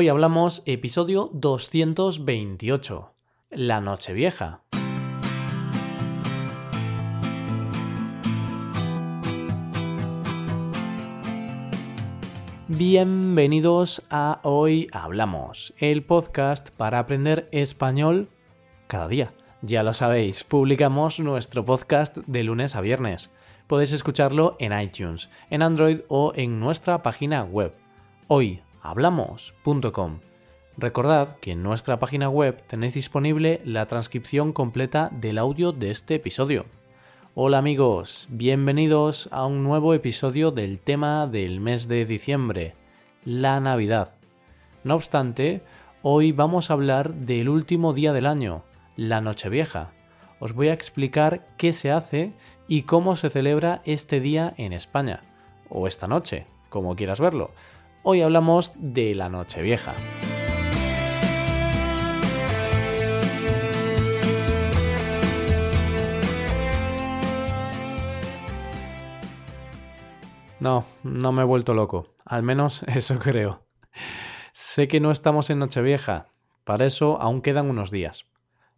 Hoy hablamos episodio 228, La Nochevieja. Bienvenidos a Hoy Hablamos, el podcast para aprender español cada día. Ya lo sabéis, publicamos nuestro podcast de lunes a viernes. Podéis escucharlo en iTunes, en Android o en nuestra página web hoyhablamos.com. Recordad que en nuestra página web tenéis disponible la transcripción completa del audio de este episodio. Hola amigos, bienvenidos a un nuevo episodio del tema del mes de diciembre, la Navidad. No obstante, hoy vamos a hablar del último día del año, la Nochevieja. Os voy a explicar qué se hace y cómo se celebra este día en España, o esta noche, como quieras verlo. Hoy hablamos de la Nochevieja. No, no me he vuelto loco. Al menos eso creo. Sé que no estamos en Nochevieja. Para eso aún quedan unos días.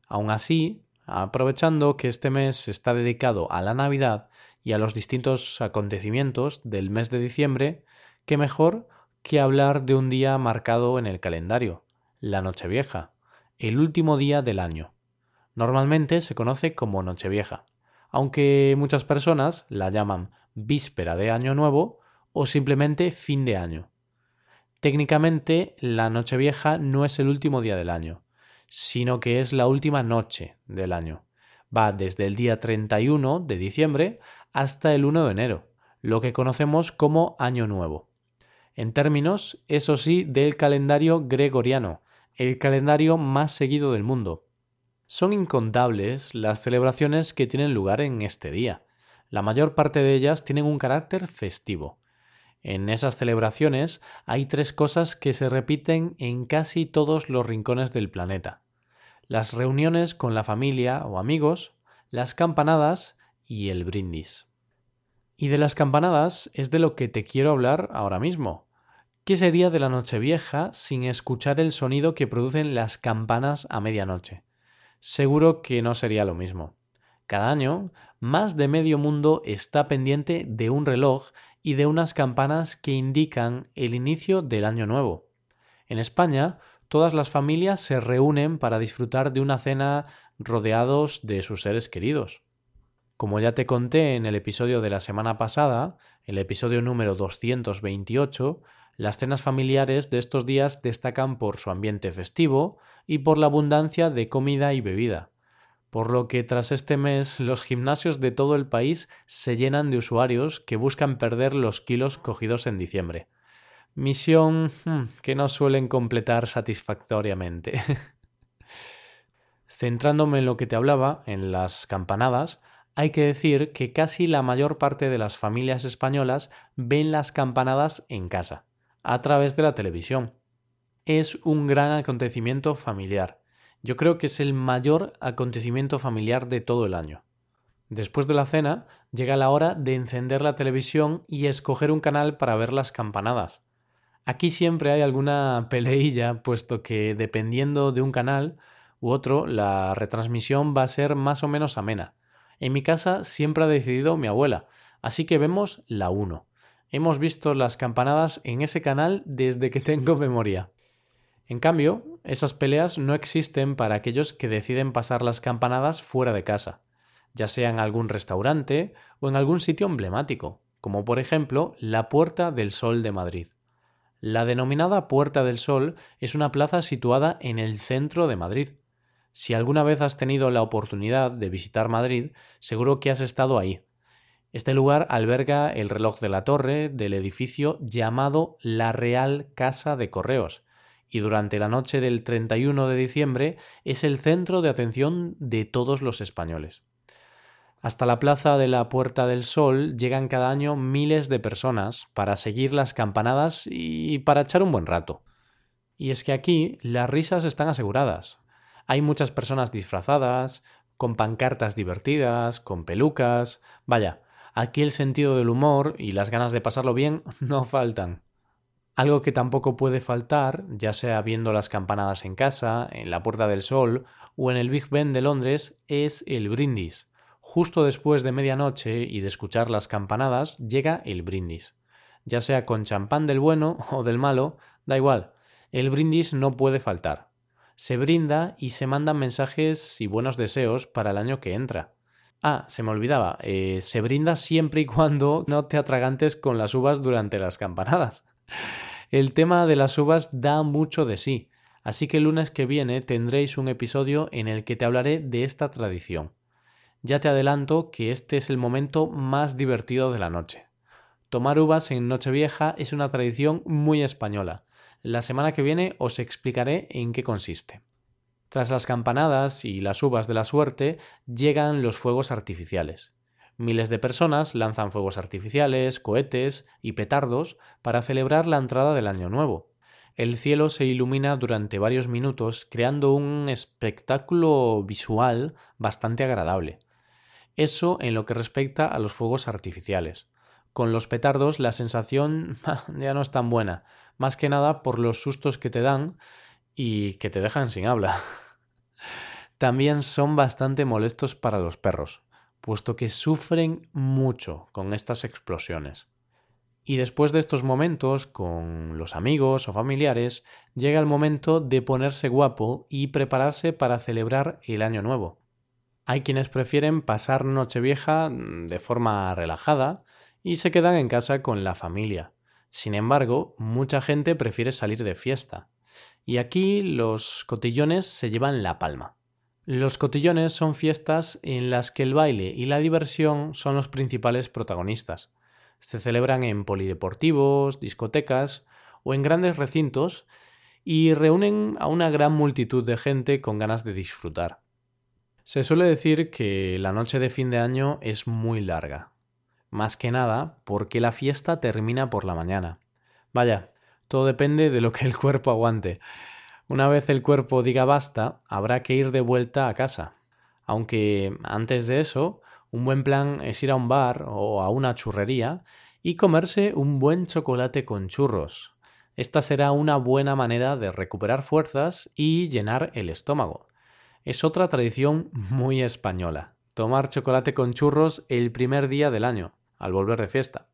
Aún así, aprovechando que este mes está dedicado a la Navidad y a los distintos acontecimientos del mes de diciembre, qué mejor que hablar de un día marcado en el calendario, la Nochevieja, el último día del año. Normalmente se conoce como Nochevieja, aunque muchas personas la llaman víspera de Año Nuevo o simplemente fin de año. Técnicamente, la Nochevieja no es el último día del año, sino que es la última noche del año. Va desde el día 31 de diciembre hasta el 1 de enero, lo que conocemos como Año Nuevo. En términos, eso sí, del calendario gregoriano, el calendario más seguido del mundo. Son incontables las celebraciones que tienen lugar en este día, la mayor parte de ellas tienen un carácter festivo. En esas celebraciones hay tres cosas que se repiten en casi todos los rincones del planeta. Las reuniones con la familia o amigos, las campanadas y el brindis. Y de las campanadas es de lo que te quiero hablar ahora mismo. ¿Qué sería de la Nochevieja sin escuchar el sonido que producen las campanas a medianoche? Seguro que no sería lo mismo. Cada año, más de medio mundo está pendiente de un reloj y de unas campanas que indican el inicio del año nuevo. En España, todas las familias se reúnen para disfrutar de una cena rodeados de sus seres queridos. Como ya te conté en el episodio de la semana pasada, el episodio número 228, las cenas familiares de estos días destacan por su ambiente festivo y por la abundancia de comida y bebida por lo que tras este mes los gimnasios de todo el país se llenan de usuarios que buscan perder los kilos cogidos en diciembre. Misión hmm, que no suelen completar satisfactoriamente. Centrándome en lo que te hablaba, en las campanadas, hay que decir que casi la mayor parte de las familias españolas ven las campanadas en casa, a través de la televisión. Es un gran acontecimiento familiar yo creo que es el mayor acontecimiento familiar de todo el año. Después de la cena, llega la hora de encender la televisión y escoger un canal para ver las campanadas. Aquí siempre hay alguna peleilla, puesto que dependiendo de un canal u otro, la retransmisión va a ser más o menos amena. En mi casa siempre ha decidido mi abuela, así que vemos la 1. Hemos visto las campanadas en ese canal desde que tengo memoria. En cambio, esas peleas no existen para aquellos que deciden pasar las campanadas fuera de casa, ya sea en algún restaurante o en algún sitio emblemático, como por ejemplo la Puerta del Sol de Madrid. La denominada Puerta del Sol es una plaza situada en el centro de Madrid. Si alguna vez has tenido la oportunidad de visitar Madrid, seguro que has estado ahí. Este lugar alberga el reloj de la torre del edificio llamado la Real Casa de Correos, y durante la noche del 31 de diciembre es el centro de atención de todos los españoles. Hasta la plaza de la Puerta del Sol llegan cada año miles de personas para seguir las campanadas y para echar un buen rato. Y es que aquí las risas están aseguradas. Hay muchas personas disfrazadas, con pancartas divertidas, con pelucas. Vaya, aquí el sentido del humor y las ganas de pasarlo bien no faltan. Algo que tampoco puede faltar, ya sea viendo las campanadas en casa, en la Puerta del Sol o en el Big Ben de Londres, es el brindis. Justo después de medianoche y de escuchar las campanadas llega el brindis. Ya sea con champán del bueno o del malo, da igual, el brindis no puede faltar. Se brinda y se mandan mensajes y buenos deseos para el año que entra. Ah, se me olvidaba, eh, se brinda siempre y cuando no te atragantes con las uvas durante las campanadas. El tema de las uvas da mucho de sí, así que el lunes que viene tendréis un episodio en el que te hablaré de esta tradición. Ya te adelanto que este es el momento más divertido de la noche. Tomar uvas en Nochevieja es una tradición muy española. La semana que viene os explicaré en qué consiste. Tras las campanadas y las uvas de la suerte llegan los fuegos artificiales. Miles de personas lanzan fuegos artificiales, cohetes y petardos para celebrar la entrada del año nuevo. El cielo se ilumina durante varios minutos creando un espectáculo visual bastante agradable. Eso en lo que respecta a los fuegos artificiales. Con los petardos la sensación ya no es tan buena, más que nada por los sustos que te dan y que te dejan sin habla. También son bastante molestos para los perros, puesto que sufren mucho con estas explosiones. Y después de estos momentos, con los amigos o familiares, llega el momento de ponerse guapo y prepararse para celebrar el año nuevo. Hay quienes prefieren pasar Nochevieja mm, de forma relajada y se quedan en casa con la familia. Sin embargo, mucha gente prefiere salir de fiesta. Y aquí los cotillones se llevan la palma. Los cotillones son fiestas en las que el baile y la diversión son los principales protagonistas. Se celebran en polideportivos, discotecas o en grandes recintos y reúnen a una gran multitud de gente con ganas de disfrutar. Se suele decir que la noche de fin de año es muy larga, más que nada porque la fiesta termina por la mañana. Vaya, todo depende de lo que el cuerpo aguante. Una vez el cuerpo diga basta, habrá que ir de vuelta a casa. Aunque antes de eso, un buen plan es ir a un bar o a una churrería y comerse un buen chocolate con churros. Esta será una buena manera de recuperar fuerzas y llenar el estómago. Es otra tradición muy española, tomar chocolate con churros el primer día del año al volver de fiesta.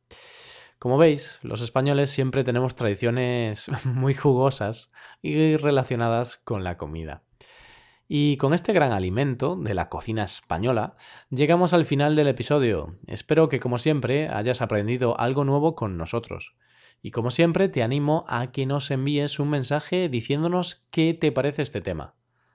Como veis, los españoles siempre tenemos tradiciones muy jugosas y relacionadas con la comida. Y con este gran alimento de la cocina española, llegamos al final del episodio. Espero que, como siempre, hayas aprendido algo nuevo con nosotros. Y como siempre, te animo a que nos envíes un mensaje diciéndonos qué te parece este tema.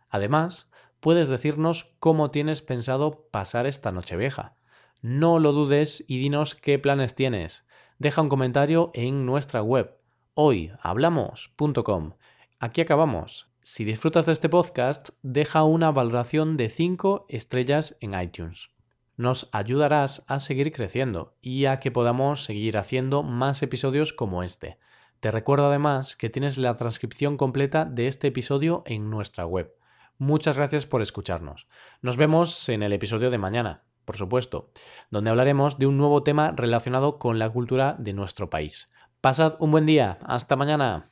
Además, puedes decirnos cómo tienes pensado pasar esta noche vieja. No lo dudes y dinos qué planes tienes. Deja un comentario en nuestra web hoyhablamos.com. Aquí acabamos. Si disfrutas de este podcast, deja una valoración de 5 estrellas en iTunes. Nos ayudarás a seguir creciendo y a que podamos seguir haciendo más episodios como este. Te recuerdo además que tienes la transcripción completa de este episodio en nuestra web. Muchas gracias por escucharnos. Nos vemos en el episodio de mañana por supuesto, donde hablaremos de un nuevo tema relacionado con la cultura de nuestro país. Pasad un buen día. Hasta mañana.